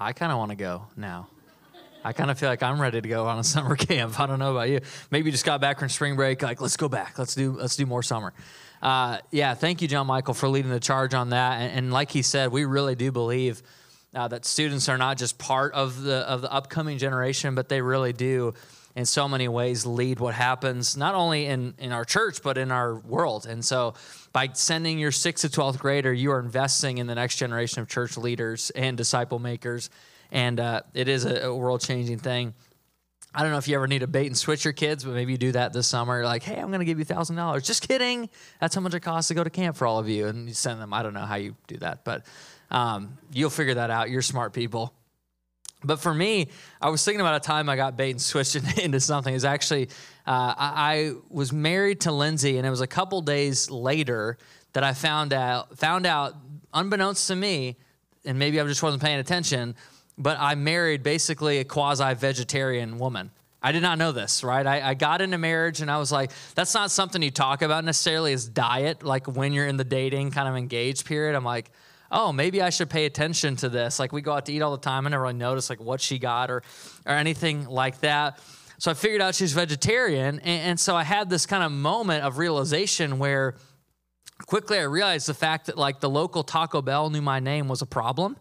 I kind of want to go now. I kind of feel like I'm ready to go on a summer camp. I don't know about you. Maybe you just got back from spring break. Like, let's go back. Let's do let's do more summer. Uh, yeah, thank you, John Michael, for leading the charge on that. And, and like he said, we really do believe uh, that students are not just part of the of the upcoming generation, but they really do, in so many ways, lead what happens not only in in our church but in our world. And so, by sending your sixth to twelfth grader, you are investing in the next generation of church leaders and disciple makers and uh, it is a, a world changing thing. I don't know if you ever need to bait and switch your kids, but maybe you do that this summer. You're like, hey, I'm going to give you thousand dollars. Just kidding. That's how much it costs to go to camp for all of you, and you send them. I don't know how you do that, but um, you'll figure that out. You're smart people. But for me, I was thinking about a time I got bait and switched into something. Was actually uh, I, I was married to Lindsay, and it was a couple days later that I found out found out, unbeknownst to me, and maybe I just wasn't paying attention but I married basically a quasi vegetarian woman. I did not know this, right? I, I, got into marriage and I was like, that's not something you talk about necessarily as diet, like when you're in the dating kind of engaged period. I'm like, oh, maybe I should pay attention to this. Like we go out to eat all the time. I never really notice like what she got or or anything like that. So I figured out she's vegetarian. And, and so I had this kind of moment of realization where quickly I realized the fact that like the local Taco Bell knew my name was a problem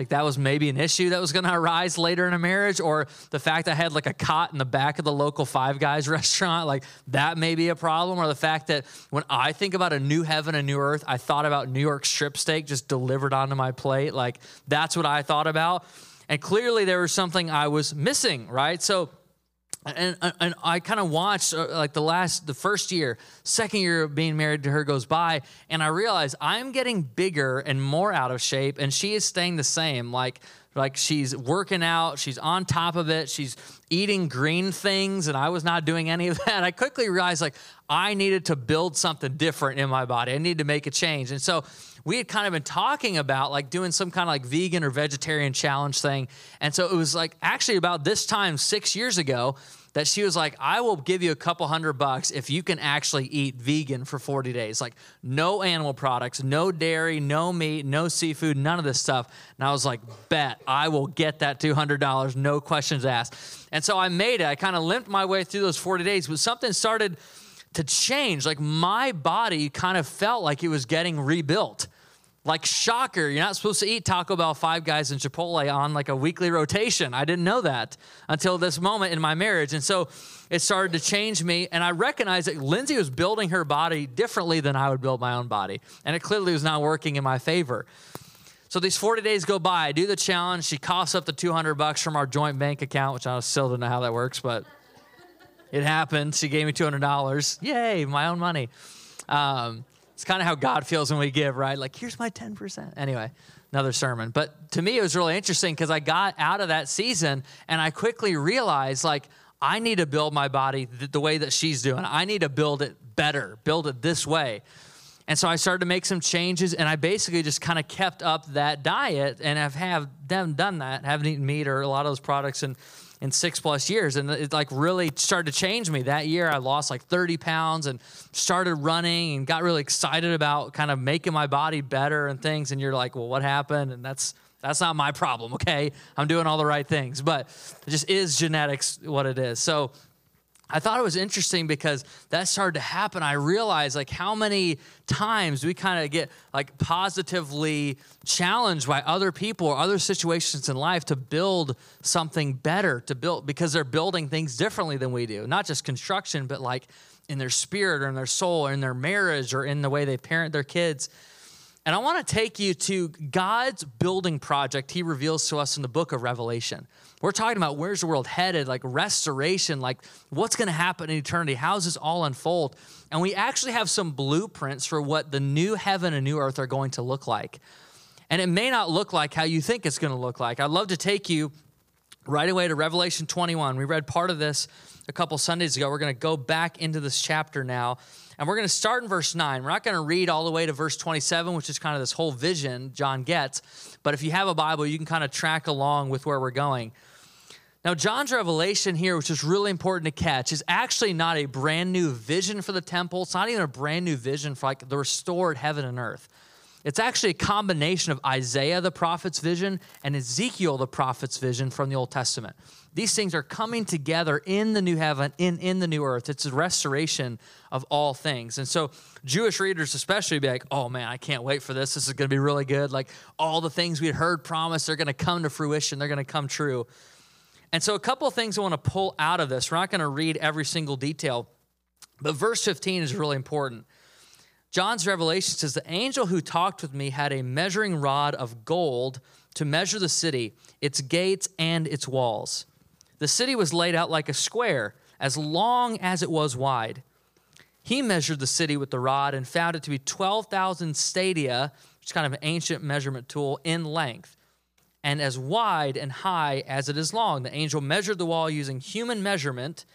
like that was maybe an issue that was going to arise later in a marriage or the fact I had like a cot in the back of the local Five Guys restaurant, like that may be a problem or the fact that when I think about a new heaven and new earth, I thought about New York strip steak just delivered onto my plate. Like that's what I thought about. And clearly there was something I was missing, right? So and, and I kind of watched uh, like the last, the first year, second year of being married to her goes by, and I realized I'm getting bigger and more out of shape, and she is staying the same. Like, like she's working out, she's on top of it, she's eating green things, and I was not doing any of that. I quickly realized like I needed to build something different in my body. I needed to make a change, and so we had kind of been talking about like doing some kind of like vegan or vegetarian challenge thing. And so it was like actually about this time six years ago that she was like, I will give you a couple hundred bucks if you can actually eat vegan for 40 days. Like, no animal products, no dairy, no meat, no seafood, none of this stuff. And I was like, bet, I will get that $200, no questions asked. And so I made it. I kind of limped my way through those 40 days, but something started to change. Like, my body kind of felt like it was getting rebuilt. Like, shocker, you're not supposed to eat Taco Bell, Five Guys, and Chipotle on like a weekly rotation. I didn't know that until this moment in my marriage. And so it started to change me. And I recognized that Lindsay was building her body differently than I would build my own body. And it clearly was not working in my favor. So these 40 days go by. I do the challenge. She coughs up the 200 bucks from our joint bank account, which I still don't know how that works, but it happened. She gave me $200. Yay, my own money. Um, it's kind of how God feels when we give, right? Like, here's my 10%. Anyway, another sermon. But to me, it was really interesting because I got out of that season and I quickly realized, like, I need to build my body the, way that she's doing. I need to build it better, build it this way. And so I started to make some changes, and I basically just kind of kept up that diet, and I've have done that. Haven't eaten meat or a lot of those products, and in six plus years. And it like really started to change me. That year I lost like 30 pounds and started running and got really excited about kind of making my body better and things. And you're like, well, what happened? And that's that's not my problem, okay? I'm doing all the right things, but it just is genetics what it is. So I thought it was interesting because that started to happen. I realized like how many times we kind of get like positively challenged by other people or other situations in life to build something better, to build because they're building things differently than we do. Not just construction, but like in their spirit or in their soul or in their marriage or in the way they parent their kids. And I want to take you to God's building project he reveals to us in the book of Revelation. We're talking about where's the world headed, like restoration, like what's going to happen in eternity, how does this all unfold? And we actually have some blueprints for what the new heaven and new earth are going to look like. And it may not look like how you think it's going to look like. I'd love to take you right away to Revelation 21. We read part of this a couple Sundays ago. We're going to go back into this chapter now. And we're going to start in verse 9. We're not going to read all the way to verse 27, which is kind of this whole vision John gets. But if you have a Bible, you can kind of track along with where we're going. Now, John's revelation here, which is really important to catch, is actually not a brand new vision for the temple. It's not even a brand new vision for like the restored heaven and earth. It's actually a combination of Isaiah the prophet's vision and Ezekiel the prophet's vision from the Old Testament. These things are coming together in the new heaven, in, in the new earth. It's a restoration of all things. And so, Jewish readers, especially, be like, oh man, I can't wait for this. This is going to be really good. Like all the things we heard promised, they're going to come to fruition, they're going to come true. And so, a couple of things I want to pull out of this. We're not going to read every single detail, but verse 15 is really important. John's revelation says the angel who talked with me had a measuring rod of gold to measure the city, its gates, and its walls. The city was laid out like a square, as long as it was wide. He measured the city with the rod and found it to be 12,000 stadia, which is kind of an ancient measurement tool, in length, and as wide and high as it is long. The angel measured the wall using human measurement,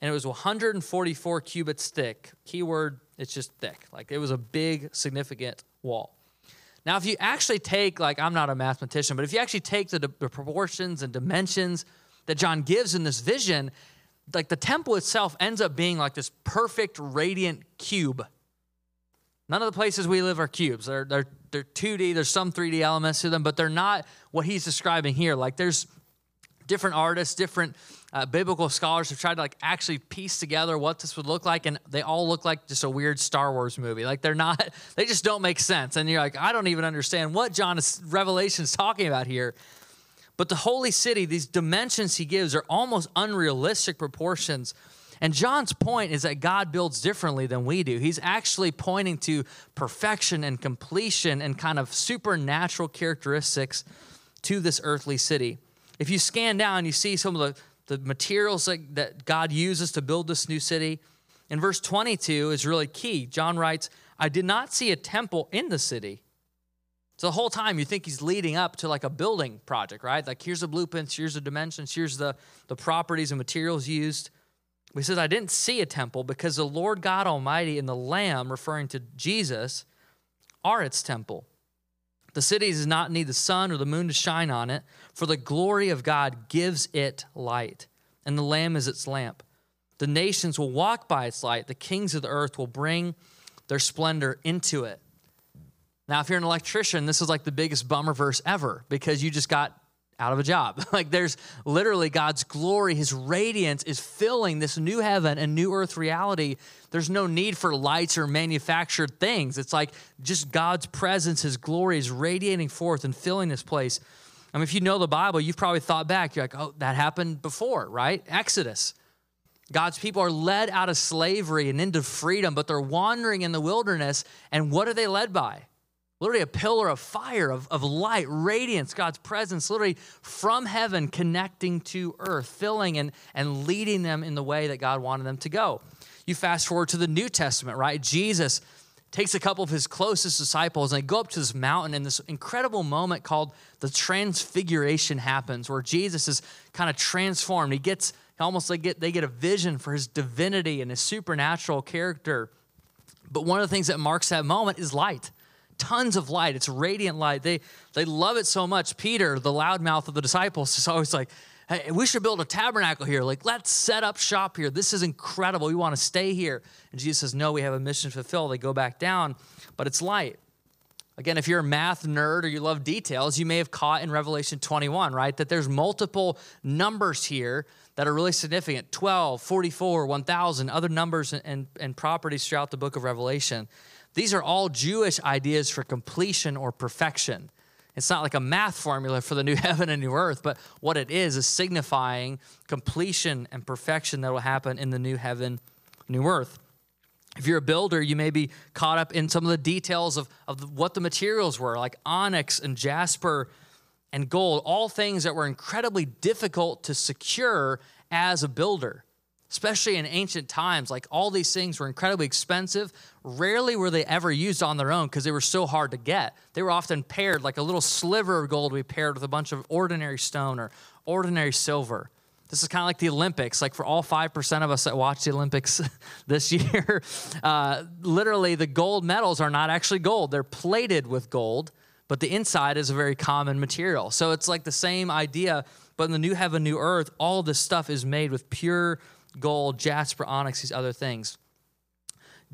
and it was 144 cubits thick. Keyword it's just thick. Like it was a big, significant wall. Now, if you actually take, like, I'm not a mathematician, but if you actually take the, the proportions and dimensions that John gives in this vision, like the temple itself ends up being like this perfect, radiant cube. None of the places we live are cubes. They're, they're, they're 2D, there's some 3D elements to them, but they're not what he's describing here. Like, there's different artists, different uh, biblical scholars have tried to like actually piece together what this would look like, and they all look like just a weird Star Wars movie. Like they're not, they just don't make sense. And you're like, I don't even understand what John is, Revelation is talking about here. But the holy city, these dimensions he gives are almost unrealistic proportions. And John's point is that God builds differently than we do. He's actually pointing to perfection and completion and kind of supernatural characteristics to this earthly city. If you scan down, you see some of the the materials that, that God uses to build this new city. And verse 22 is really key. John writes, I did not see a temple in the city. So the whole time you think he's leading up to like a building project, right? Like here's the blueprints, here's the dimensions, here's the, the properties and materials used. He says, I didn't see a temple because the Lord God Almighty and the Lamb, referring to Jesus, are its temple. The city does not need the sun or the moon to shine on it, for the glory of God gives it light, and the Lamb is its lamp. The nations will walk by its light, the kings of the earth will bring their splendor into it. Now, if you're an electrician, this is like the biggest bummer verse ever because you just got out of a job. like there's literally God's glory, his radiance is filling this new heaven and new earth reality. There's no need for lights or manufactured things. It's like just God's presence, his glory is radiating forth and filling this place. I mean, if you know the Bible, you've probably thought back, you're like, oh, that happened before, right? Exodus. God's people are led out of slavery and into freedom, but they're wandering in the wilderness. And what are they led by? Literally a pillar of fire, of, of light, radiance, God's presence, literally from heaven connecting to earth, filling and, and leading them in the way that God wanted them to go. You fast forward to the New Testament, right? Jesus takes a couple of his closest disciples and they go up to this mountain and this incredible moment called the transfiguration happens where jesus is kind of transformed he gets almost like get, they get a vision for his divinity and his supernatural character but one of the things that marks that moment is light tons of light. It's radiant light. They, they love it so much. Peter, the loudmouth of the disciples, is always like, hey, we should build a tabernacle here. Like, let's set up shop here. This is incredible. We want to stay here. And Jesus says, no, we have a mission to fulfill. They go back down, but it's light. Again, if you're a math nerd or you love details, you may have caught in Revelation 21, right? That there's multiple numbers here that are really significant 12, 44, 1,000, other numbers and, and, and properties throughout the book of Revelation. These are all Jewish ideas for completion or perfection. It's not like a math formula for the new heaven and new earth, but what it is is signifying completion and perfection that will happen in the new heaven, new earth. If you're a builder, you may be caught up in some of the details of, of what the materials were, like onyx and jasper and gold, all things that were incredibly difficult to secure as a builder especially in ancient times. Like all these things were incredibly expensive. Rarely were they ever used on their own because they were so hard to get. They were often paired, like a little sliver of gold we paired with a bunch of ordinary stone or ordinary silver. This is kind of like the Olympics. Like for all 5% of us that watch the Olympics this year, uh, literally the gold medals are not actually gold. They're plated with gold, but the inside is a very common material. So it's like the same idea, but in the new heaven, new earth, all this stuff is made with pure gold, jasper, onyx, these other things.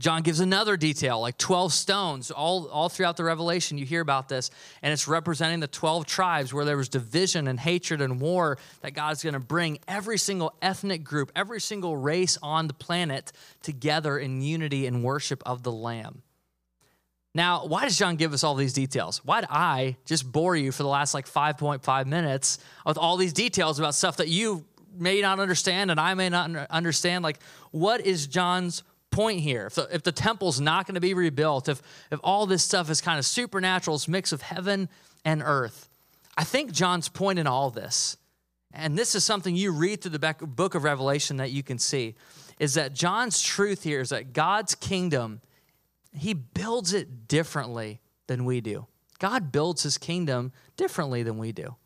John gives another detail, like 12 stones. All, all throughout the Revelation, you hear about this, and it's representing the 12 tribes where there was division and hatred and war that God's going to bring every single ethnic group, every single race on the planet together in unity and worship of the Lamb. Now, why does John give us all these details? Why did I just bore you for the last like 5.5 minutes with all these details about stuff that you may not understand and I may not understand? Like, what is John's point here. If the, if the temple's not going to be rebuilt, if, if all this stuff is kind of supernatural, it's mix of heaven and earth, I think John's point in all this, and this is something you read through the book of Revelation that you can see, is that John's truth here is that God's kingdom, he builds it differently than we do. God builds his kingdom differently than we do.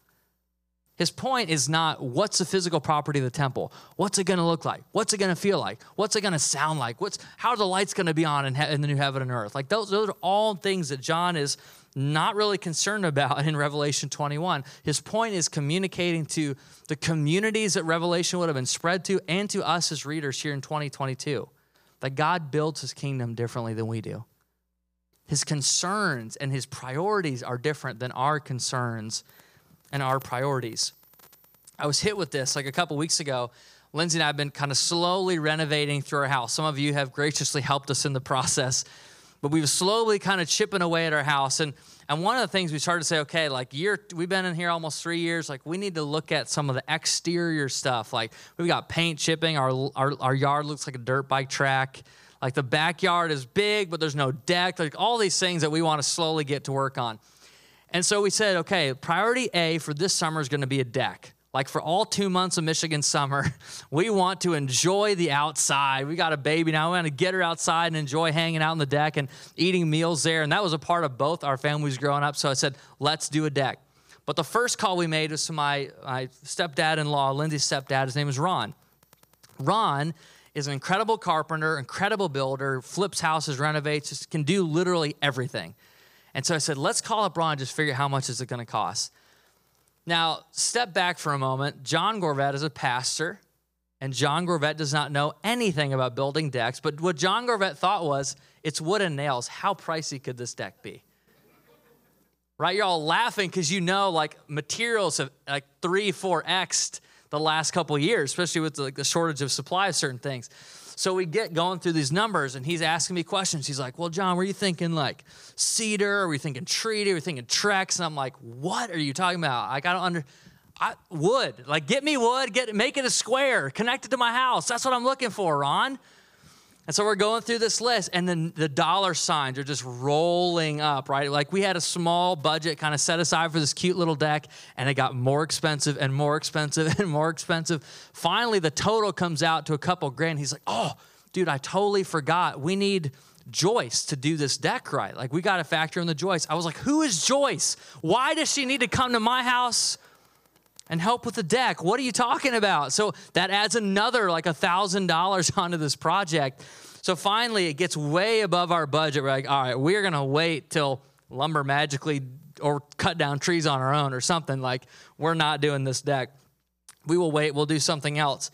His point is not what's the physical property of the temple? What's it going to look like? What's it going to feel like? What's it going to sound like? What's how are the lights going to be on in, he, in, the new heaven and earth? Like those, those are all things that John is not really concerned about in Revelation 21. His point is communicating to the communities that Revelation would have been spread to and to us as readers here in 2022 that God builds his kingdom differently than we do. His concerns and his priorities are different than our concerns and our priorities. I was hit with this like a couple weeks ago. Lindsay and I have been kind of slowly renovating through our house. Some of you have graciously helped us in the process, but we've slowly kind of chipping away at our house. And and one of the things we started to say, okay, like year, we've been in here almost three years. Like we need to look at some of the exterior stuff. Like we've got paint chipping. Our our, our yard looks like a dirt bike track. Like the backyard is big, but there's no deck. Like all these things that we want to slowly get to work on. And so we said, okay, priority A for this summer is going to be a deck. Like for all two months of Michigan summer, we want to enjoy the outside. We got a baby now. We want to get her outside and enjoy hanging out on the deck and eating meals there. And that was a part of both our families growing up. So I said, let's do a deck. But the first call we made was to my, my stepdad in law, Lindsay's stepdad. His name is Ron. Ron is an incredible carpenter, incredible builder, flips houses, renovates, just can do literally everything. And so I said, let's call up Ron and just figure out how much is it going to cost. Now, step back for a moment. John Gorveatte is a pastor, and John Gorveatte does not know anything about building decks. But what John Gorveatte thought was, it's wood and nails. How pricey could this deck be? Right? You're all laughing because you know, like, materials have like three, four xed the last couple years, especially with like, the shortage of supply of certain things. So we get going through these numbers, and he's asking me questions. He's like, Well, John, were you thinking like cedar? Are we thinking treaty? Are we thinking Trex? And I'm like, What are you talking about? Like, I don't under. I, wood, like get me wood, get make it a square, connect it to my house. That's what I'm looking for, Ron. And so we're going through this list, and then the dollar signs are just rolling up, right? Like we had a small budget kind of set aside for this cute little deck, and it got more expensive and more expensive and more expensive. Finally, the total comes out to a couple grand. He's like, oh, dude, I totally forgot. We need Joyce to do this deck right. Like we got to factor in the Joyce. I was like, who is Joyce? Why does she need to come to my house? And help with the deck. What are you talking about? So that adds another like a thousand dollars onto this project. So finally, it gets way above our budget. We're like, all right, we're gonna wait till lumber magically or cut down trees on our own or something. Like, we're not doing this deck. We will wait, we'll do something else.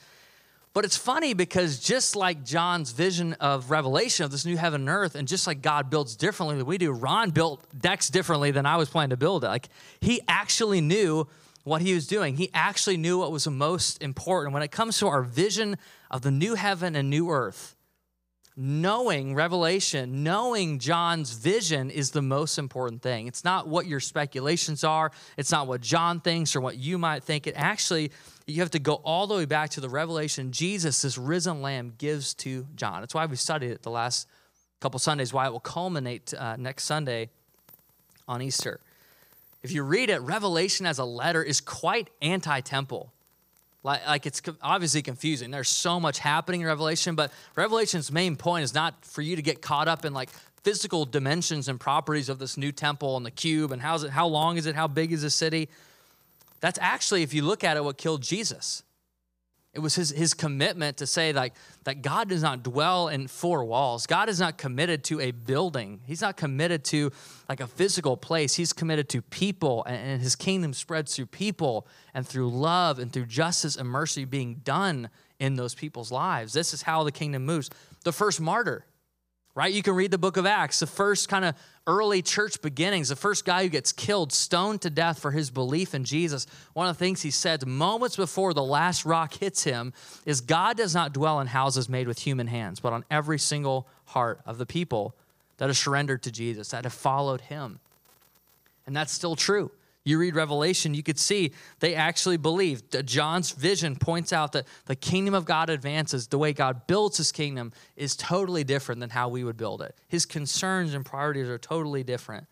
But it's funny because just like John's vision of revelation of this new heaven and earth, and just like God builds differently than we do, Ron built decks differently than I was planning to build it. Like he actually knew what he was doing. He actually knew what was the most important. When it comes to our vision of the new heaven and new earth, knowing Revelation, knowing John's vision is the most important thing. It's not what your speculations are, it's not what John thinks or what you might think. It actually, you have to go all the way back to the revelation Jesus, this risen lamb, gives to John. That's why we studied it the last couple Sundays, why it will culminate uh, next Sunday on Easter if you read it, Revelation as a letter is quite anti temple. Like, like it's obviously confusing. There's so much happening in Revelation, but Revelation's main point is not for you to get caught up in like physical dimensions and properties of this new temple and the cube and how's it, how long is it, how big is the city. That's actually, if you look at it, what killed Jesus. It was his, his commitment to say like that God does not dwell in four walls. God is not committed to a building. He's not committed to like a physical place. He's committed to people and, and his kingdom spreads through people and through love and through justice and mercy being done in those people's lives. This is how the kingdom moves. The first martyr right? You can read the book of Acts, the first kind of early church beginnings, the first guy who gets killed, stoned to death for his belief in Jesus. One of the things he said moments before the last rock hits him is God does not dwell in houses made with human hands, but on every single heart of the people that have surrendered to Jesus, that have followed him. And that's still true. You read Revelation, you could see they actually believe. John's vision points out that the kingdom of God advances. The way God builds his kingdom is totally different than how we would build it. His concerns and priorities are totally different.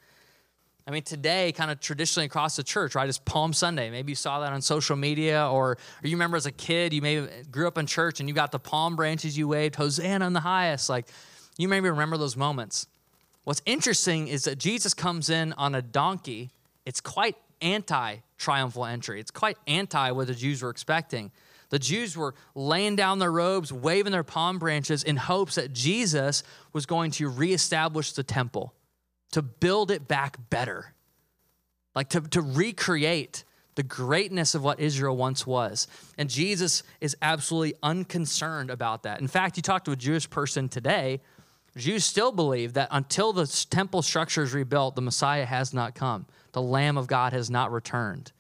I mean, today, kind of traditionally across the church, right, is Palm Sunday. Maybe you saw that on social media, or, or you remember as a kid, you maybe grew up in church and you got the palm branches you waved, Hosanna in the highest. Like, you maybe remember those moments. What's interesting is that Jesus comes in on a donkey it's quite anti triumphal entry. It's quite anti what the Jews were expecting. The Jews were laying down their robes, waving their palm branches in hopes that Jesus was going to reestablish the temple, to build it back better, like to, to recreate the greatness of what Israel once was. And Jesus is absolutely unconcerned about that. In fact, you talk to a Jewish person today, Jews still believe that until the temple structure is rebuilt, the Messiah has not come the Lamb of God has not returned.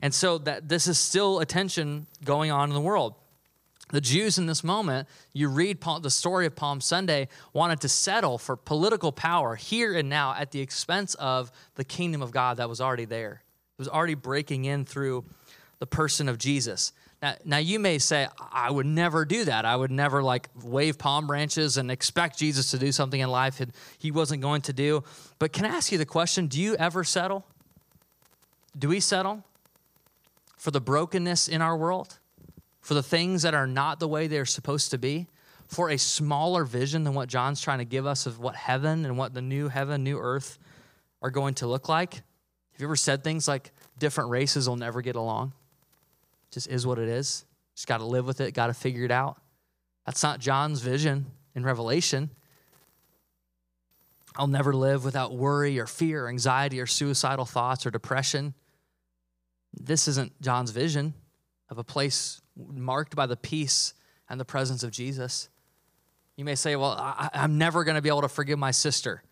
And so that this is still a tension going on in the world. The Jews in this moment, you read the story of Palm Sunday, wanted to settle for political power here and now at the expense of the kingdom of God that was already there. It was already breaking in through the person of Jesus. Now, now you may say, I would never do that. I would never like wave palm branches and expect Jesus to do something in life that he wasn't going to do. But can I ask you the question do you ever settle? Do we settle for the brokenness in our world? For the things that are not the way they're supposed to be? For a smaller vision than what John's trying to give us of what heaven and what the new heaven, new earth are going to look like? Have you ever said things like different races will never get along? Just is what it is. Just got to live with it, got to figure it out. That's not John's vision in Revelation. I'll never live without worry or fear, or anxiety or suicidal thoughts or depression. This isn't John's vision of a place marked by the peace and the presence of Jesus. You may say, Well, I, am never going to be able to forgive my sister.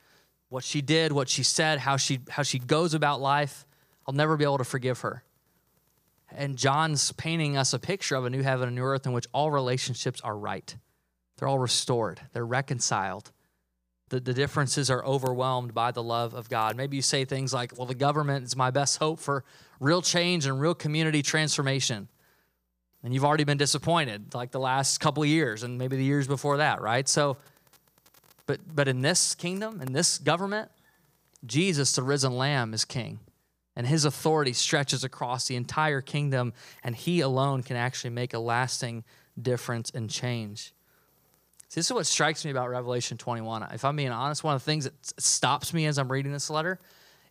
What she did, what she said, how she, how she goes about life, I'll never be able to forgive her. And John's painting us a picture of a new heaven and new earth in which all relationships are right. They're all restored, they're reconciled. The, the differences are overwhelmed by the love of God. Maybe you say things like, well, the government is my best hope for real change and real community transformation. And you've already been disappointed like the last couple years and maybe the years before that, right? So, but, but in this kingdom, in this government, Jesus, the risen Lamb, is king and his authority stretches across the entire kingdom, and he alone can actually make a lasting difference and change. See, this is what strikes me about Revelation 21. If I'm being honest, one of the things that stops me as I'm reading this letter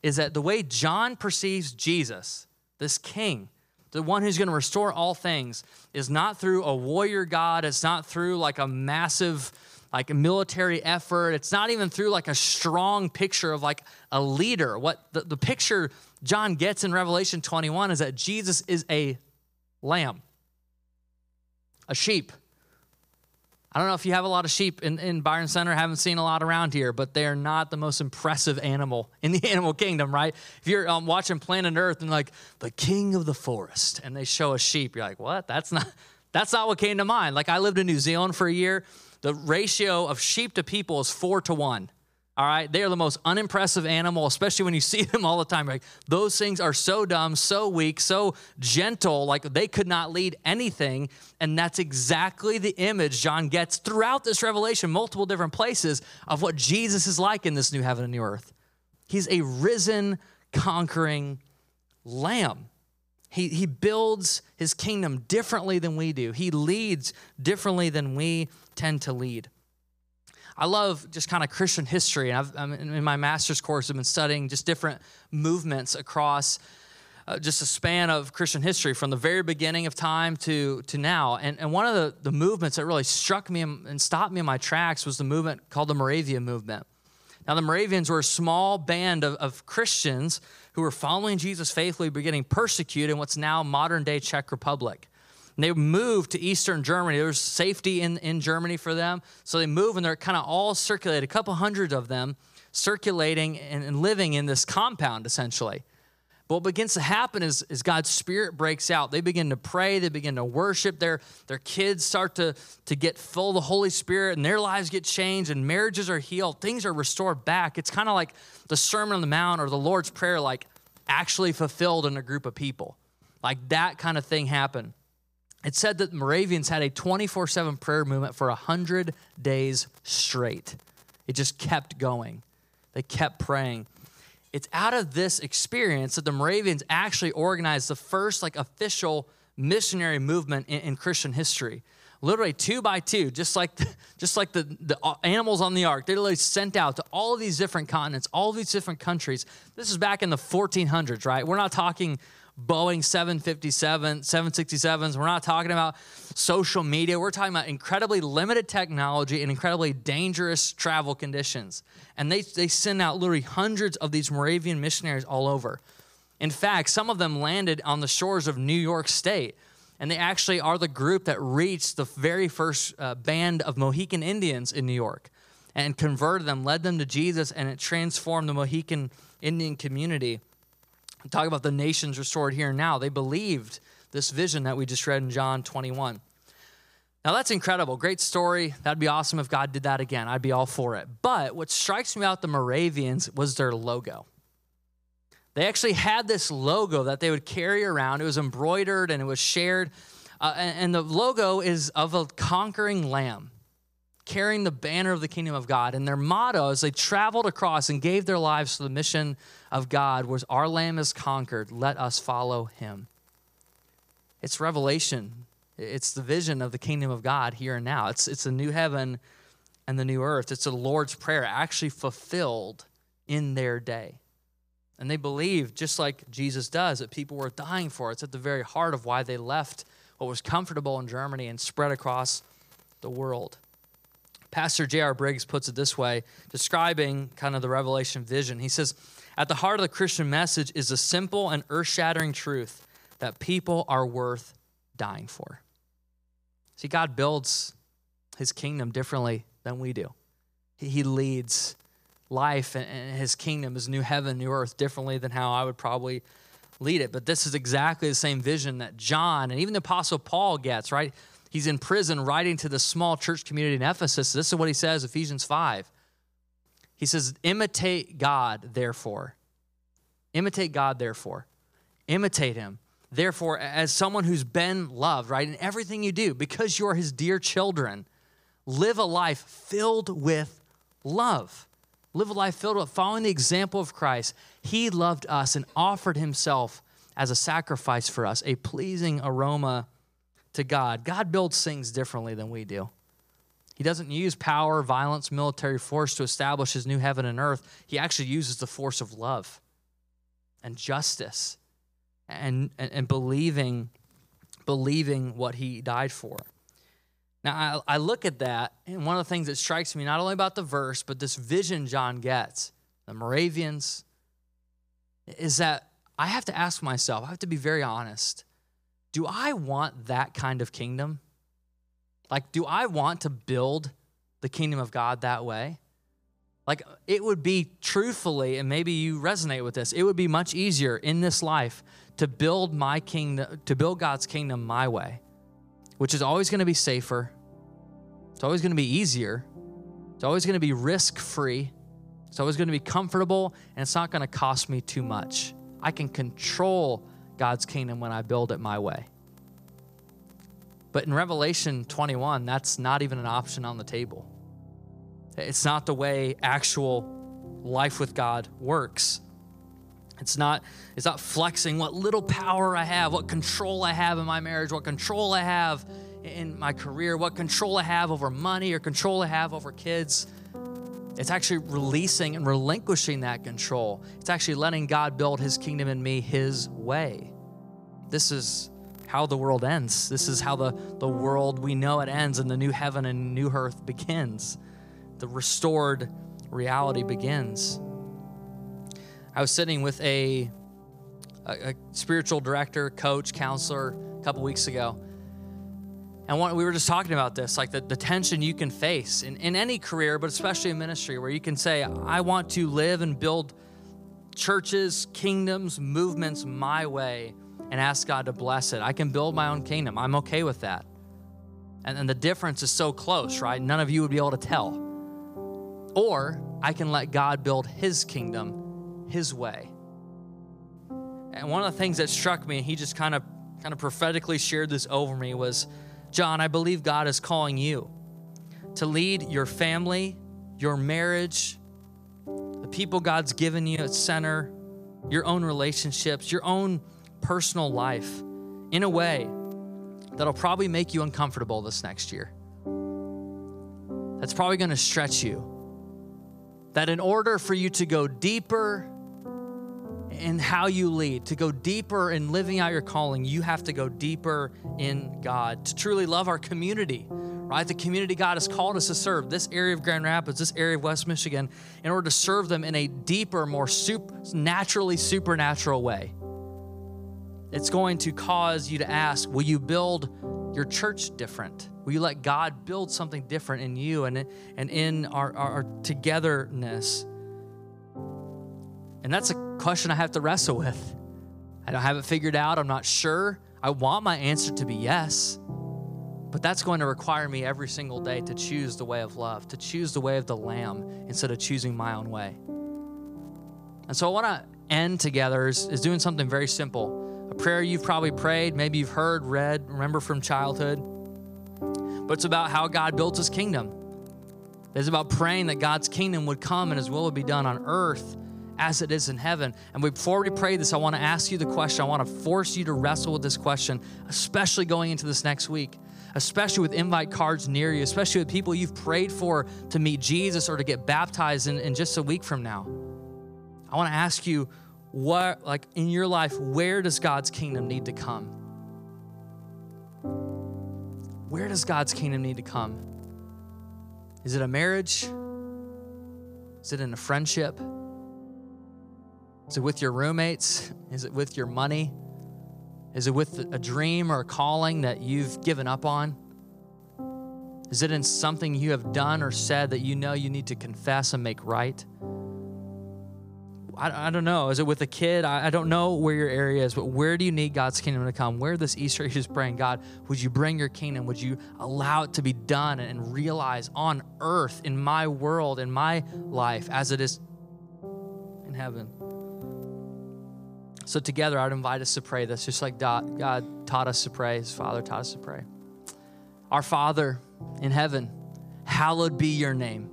is that the way John perceives Jesus, this king, the one who's going to restore all things, is not through a warrior God, it's not through like a massive like a military effort. It's not even through like a strong picture of like a leader. What the, the picture John gets in Revelation 21 is that Jesus is a lamb, a sheep. I don't know if you have a lot of sheep in, in Byron Center, haven't seen a lot around here, but they are not the most impressive animal in the animal kingdom, right? If you're um, watching Planet Earth and like the king of the forest and they show a sheep, you're like, what? That's not, that's not what came to mind. Like I lived in New Zealand for a year the ratio of sheep to people is four to one. All right, they are the most unimpressive animal, especially when you see them all the time. Like those things are so dumb, so weak, so gentle, like they could not lead anything. And that's exactly the image John gets throughout this revelation, multiple different places, of what Jesus is like in this new heaven and new earth. He's a risen, conquering lamb. He, he builds his kingdom differently than we do. He leads differently than we tend to lead. I love just kind of Christian history. And I've, I'm in my master's course, I've been studying just different movements across uh, just a span of Christian history from the very beginning of time to, to now. And, and one of the, the movements that really struck me and stopped me in my tracks was the movement called the Moravian movement. Now, the Moravians were a small band of, of Christians who were following Jesus faithfully, but getting persecuted in what's now modern day Czech Republic. And they moved to Eastern Germany. There was safety in, in Germany for them. So they move and they're kind of all circulated, a couple hundred of them circulating and, and living in this compound essentially. But what begins to happen is, is God's Spirit breaks out. They begin to pray, they begin to worship. Their, their kids start to, to get full of the Holy Spirit, and their lives get changed, and marriages are healed. Things are restored back. It's kind of like the Sermon on the Mount or the Lord's Prayer, like actually fulfilled in a group of people. Like that kind of thing happened. It said that Moravians had a 24 7 prayer movement for 100 days straight. It just kept going. They kept praying it's out of this experience that the Moravians actually organized the first like official missionary movement in, in Christian history. Literally two by two, just like the, just like the, the uh, animals on the ark, they're literally sent out to all of these different continents, all these different countries. This is back in the 1400s, right? We're not talking Boeing 757, 767s. We're not talking about social media. We're talking about incredibly limited technology and incredibly dangerous travel conditions. And they, they send out literally hundreds of these Moravian missionaries all over. In fact, some of them landed on the shores of New York State. And they actually are the group that reached the very first uh, band of Mohican Indians in New York and converted them, led them to Jesus, and it transformed the Mohican Indian community talk about the nations restored here and now. They believed this vision that we just read in John 21. Now that's incredible. Great story. That'd be awesome if God did that again. I'd be all for it. But what strikes me about the Moravians was their logo. They actually had this logo that they would carry around. It was embroidered and it was shared. Uh, and, and the logo is of a conquering lamb carrying the banner of the kingdom of God. And their motto as they traveled across and gave their lives to the mission of God was Our Lamb is conquered, let us follow him. It's revelation, it's the vision of the kingdom of God here and now. It's, it's the new heaven and the new earth. It's the Lord's Prayer actually fulfilled in their day. And they believed, just like Jesus does, that people were dying for. it. It's at the very heart of why they left what was comfortable in Germany and spread across the world. Pastor J.R. Briggs puts it this way, describing kind of the revelation vision. He says, At the heart of the Christian message is the simple and earth shattering truth that people are worth dying for. See, God builds his kingdom differently than we do. He leads life and his kingdom, his new heaven, new earth, differently than how I would probably lead it. But this is exactly the same vision that John and even the Apostle Paul gets, right? He's in prison writing to the small church community in Ephesus. This is what he says, Ephesians 5. He says, Imitate God, therefore. Imitate God, therefore. Imitate him. Therefore, as someone who's been loved, right, in everything you do, because you're his dear children, live a life filled with love. Live a life filled with following the example of Christ. He loved us and offered himself as a sacrifice for us, a pleasing aroma to God. God builds things differently than we do. He doesn't use power, violence, military force to establish his new heaven and earth. He actually uses the force of love and justice and, and, and believing, believing what he died for. Now, I, I look at that, and one of the things that strikes me, not only about the verse, but this vision John gets, the Moravians, is that I have to ask myself, I have to be very honest do I want that kind of kingdom? Like, do I want to build the kingdom of God that way? Like, it would be truthfully, and maybe you resonate with this, it would be much easier in this life to build my kingdom, to build God's kingdom my way, which is always going to be safer. It's always going to be easier. It's always going to be risk free. It's always going to be comfortable, and it's not going to cost me too much. I can control God's kingdom when I build it my way. But in Revelation 21, that's not even an option on the table. It's not the way actual life with God works. It's not, it's not flexing what little power I have, what control I have in my marriage, what control I have in my career, what control I have over money or control I have over kids. It's actually releasing and relinquishing that control. It's actually letting God build his kingdom in me his way. This is how the world ends. This is how the, the world we know it ends and the new heaven and new earth begins. The restored reality begins. I was sitting with a, a, a spiritual director, coach, counselor a couple weeks ago, And we were just talking about this, like the, the tension you can face in, in any career, but especially in ministry, where you can say, I want to live and build churches, kingdoms, movements my way and ask God to bless it. I can build my own kingdom. I'm okay with that. And, and the difference is so close, right? None of you would be able to tell. Or I can let God build his kingdom his way. And one of the things that struck me, and he just kind of kind of prophetically shared this over me was John, I believe God is calling you to lead your family, your marriage, the people God's given you at center, your own relationships, your own personal life in a way that'll probably make you uncomfortable this next year. That's probably going to stretch you. That in order for you to go deeper in how you lead, to go deeper in living out your calling, you have to go deeper in God, to truly love our community, right? The community God has called us to serve, this area of Grand Rapids, this area of West Michigan, in order to serve them in a deeper, more naturally supernatural way. It's going to cause you to ask, will you build your church different? Will you let God build something different in you and, and in our, our togetherness? And that's a question I have to wrestle with. I don't have it figured out. I'm not sure. I want my answer to be yes. But that's going to require me every single day to choose the way of love, to choose the way of the Lamb instead of choosing my own way. And so I want to end together is, is doing something very simple. A prayer you've probably prayed, maybe you've heard, read, remember from childhood. But it's about how God built his kingdom. It's about praying that God's kingdom would come and his will would be done on earth as it is in heaven. And before we pray this, I want to ask you the question. I want to force you to wrestle with this question, especially going into this next week, especially with invite cards near you, especially with people you've prayed for to meet Jesus or to get baptized in, in just a week from now. I want to ask you, what, like in your life, where does God's kingdom need to come? Where does God's kingdom need to come? Is it a marriage? Is it in a friendship? Is it with your roommates? Is it with your money? Is it with a dream or a calling that you've given up on? Is it in something you have done or said that you know you need to confess and make right? I, I don't know. Is it with a kid? I, I don't know where your area is, but where do you need God's kingdom to come? Where this Easter is praying, God, would you bring your kingdom? Would you allow it to be done and realize on earth, in my world, in my life, as it is in heaven? So, together, I'd invite us to pray this, just like God taught us to pray, His Father taught us to pray. Our Father in heaven, hallowed be your name.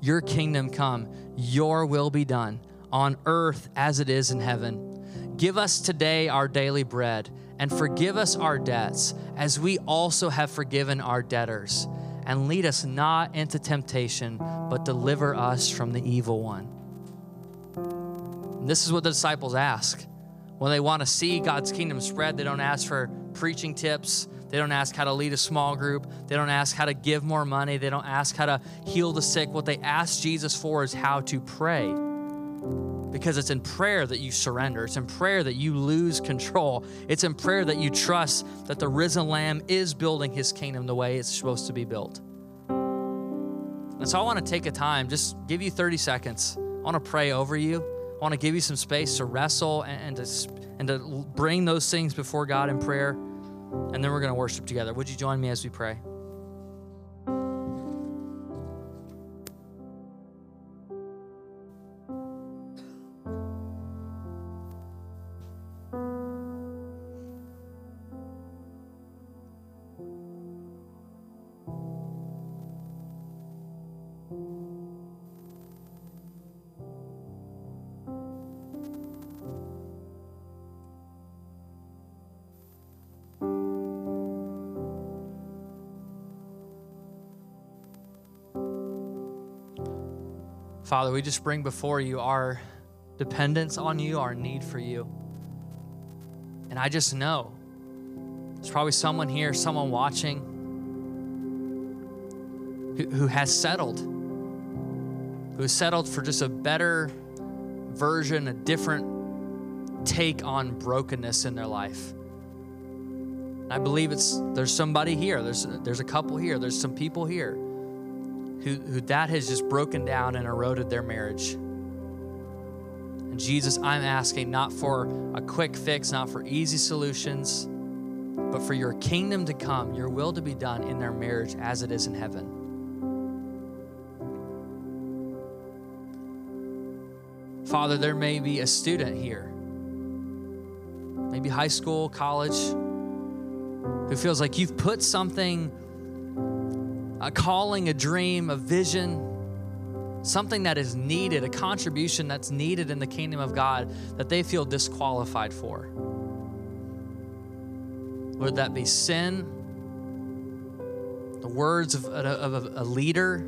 Your kingdom come, your will be done on earth as it is in heaven. Give us today our daily bread and forgive us our debts as we also have forgiven our debtors. And lead us not into temptation, but deliver us from the evil one. And this is what the disciples ask. When they want to see God's kingdom spread, they don't ask for preaching tips. They don't ask how to lead a small group. They don't ask how to give more money. They don't ask how to heal the sick. What they ask Jesus for is how to pray. Because it's in prayer that you surrender. It's in prayer that you lose control. It's in prayer that you trust that the risen Lamb is building his kingdom the way it's supposed to be built. And so I want to take a time, just give you 30 seconds. I want to pray over you. I want to give you some space to wrestle and, and, to, and to bring those things before God in prayer. And then we're going to worship together. Would you join me as we pray? Father, we just bring before you our dependence on you, our need for you. And I just know there's probably someone here, someone watching who, who has settled, who has settled for just a better version, a different take on brokenness in their life. I believe it's there's somebody here. There's there's a couple here. There's some people here who, who that has just broken down and eroded their marriage. And Jesus, I'm asking not for a quick fix, not for easy solutions, but for your kingdom to come, your will to be done in their marriage as it is in heaven. Father, there may be a student here, maybe high school, college, who feels like you've put something, a calling, a dream, a vision, something that is needed, a contribution that's needed in the kingdom of God that they feel disqualified for. Would that be sin, the words of a, of a leader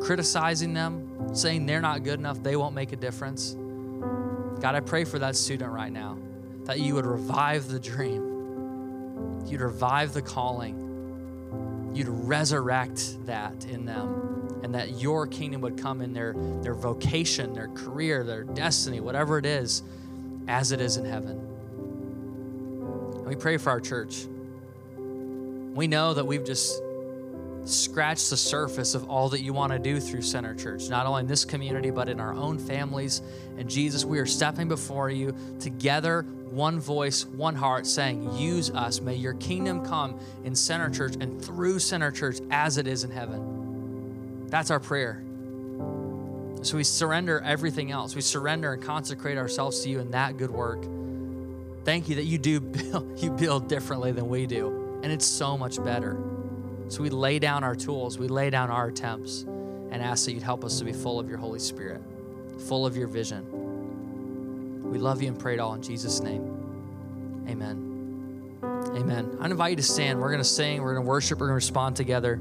criticizing them, saying they're not good enough, they won't make a difference? God, I pray for that student right now that you would revive the dream You'd revive the calling. You'd resurrect that in them. And that your kingdom would come in their, their vocation, their career, their destiny, whatever it is, as it is in heaven. And we pray for our church. We know that we've just scratched the surface of all that you want to do through Center Church, not only in this community, but in our own families. And Jesus, we are stepping before you together one voice, one heart, saying, Use us. May your kingdom come in Center Church and through Center Church as it is in heaven. That's our prayer. So we surrender everything else. We surrender and consecrate ourselves to you in that good work. Thank you that you do build, you build differently than we do, and it's so much better. So we lay down our tools, we lay down our attempts, and ask that you'd help us to be full of your Holy Spirit, full of your vision. We love you and pray it all in Jesus' name. Amen. Amen. I invite you to stand. We're going to sing, we're going to worship, we're going to respond together.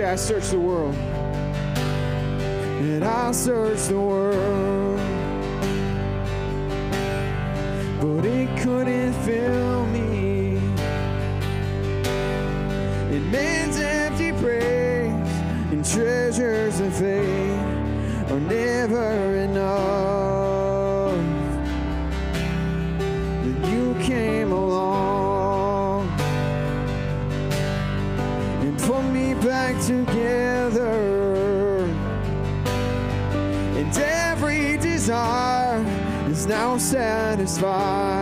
say, I search the world. And I search the world. But it couldn't fill me. In man's empty praise and treasures of faith are never enough. together. And every desire is now satisfied.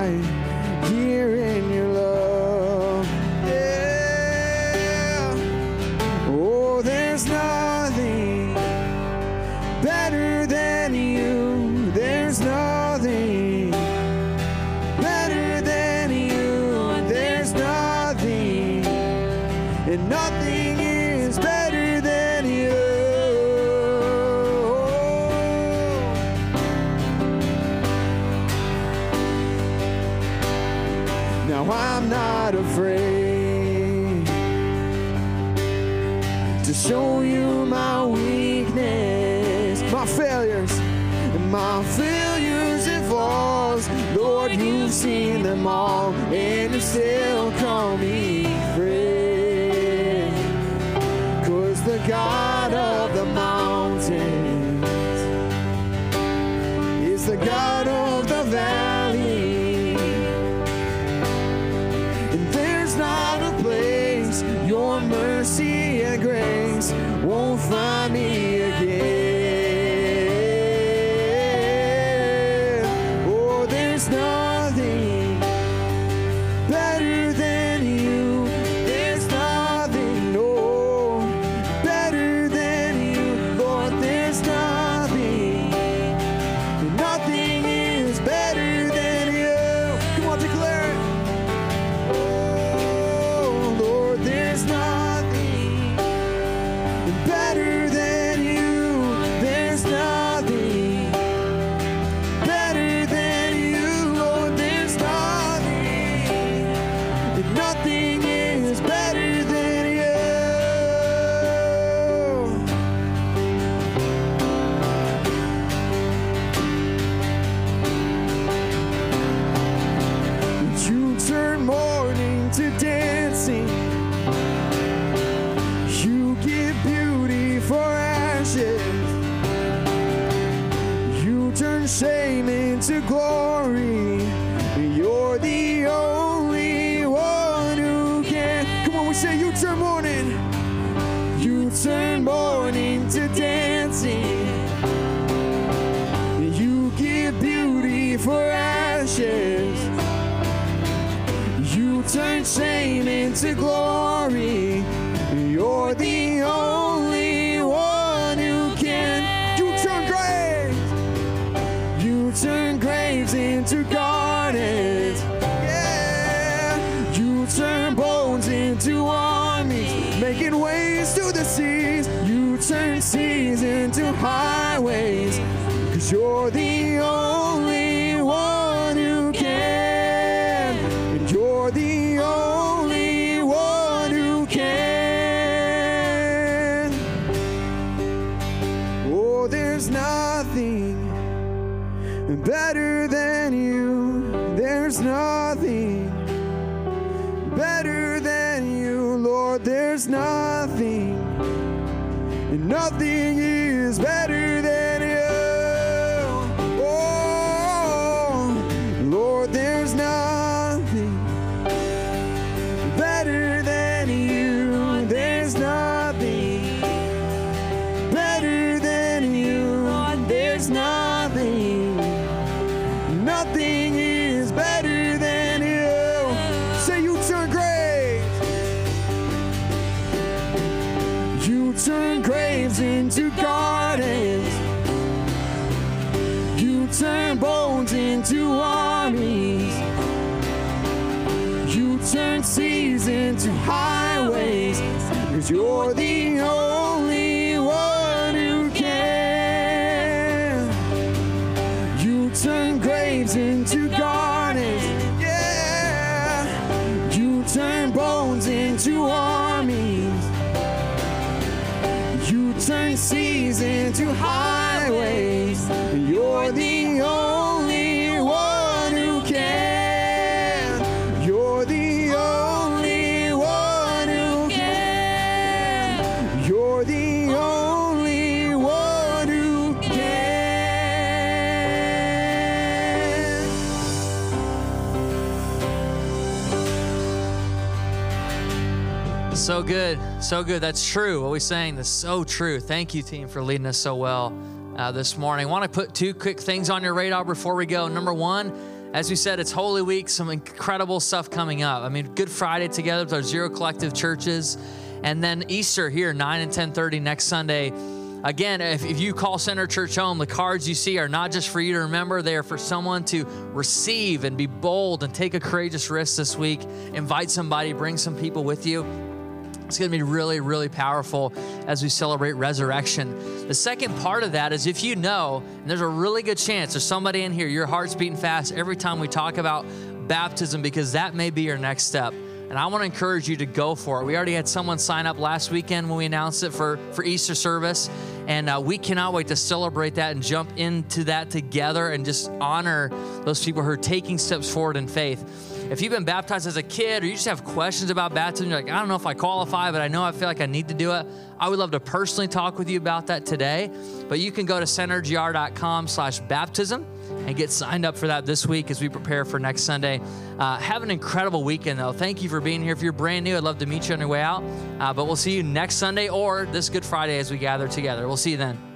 grace won't find me again. name into glory. Seasons to into highways. Cause you're the only So good, so good. That's true. What we saying is so true. Thank you, team, for leading us so well uh, this morning. I want to put two quick things on your radar before we go. Number one, as we said, it's Holy Week. Some incredible stuff coming up. I mean, Good Friday together with our Zero Collective churches, and then Easter here, nine and ten thirty next Sunday. Again, if, if you call Center Church home, the cards you see are not just for you to remember, they are for someone to receive and be bold and take a courageous risk this week. Invite somebody, bring some people with you. It's going to be really, really powerful as we celebrate resurrection. The second part of that is if you know, and there's a really good chance there's somebody in here, your heart's beating fast every time we talk about baptism because that may be your next step. And I want to encourage you to go for it. We already had someone sign up last weekend when we announced it for, for Easter service. And uh, we cannot wait to celebrate that and jump into that together and just honor those people who are taking steps forward in faith. If you've been baptized as a kid or you just have questions about baptism, you're like, I don't know if I qualify, but I know I feel like I need to do it. I would love to personally talk with you about that today. But you can go to centergr.com slash baptism and get signed up for that this week as we prepare for next Sunday. Uh, have an incredible weekend, though. Thank you for being here. If you're brand new, I'd love to meet you on your way out. Uh, but we'll see you next Sunday or this Good Friday as we gather together. We'll see you then.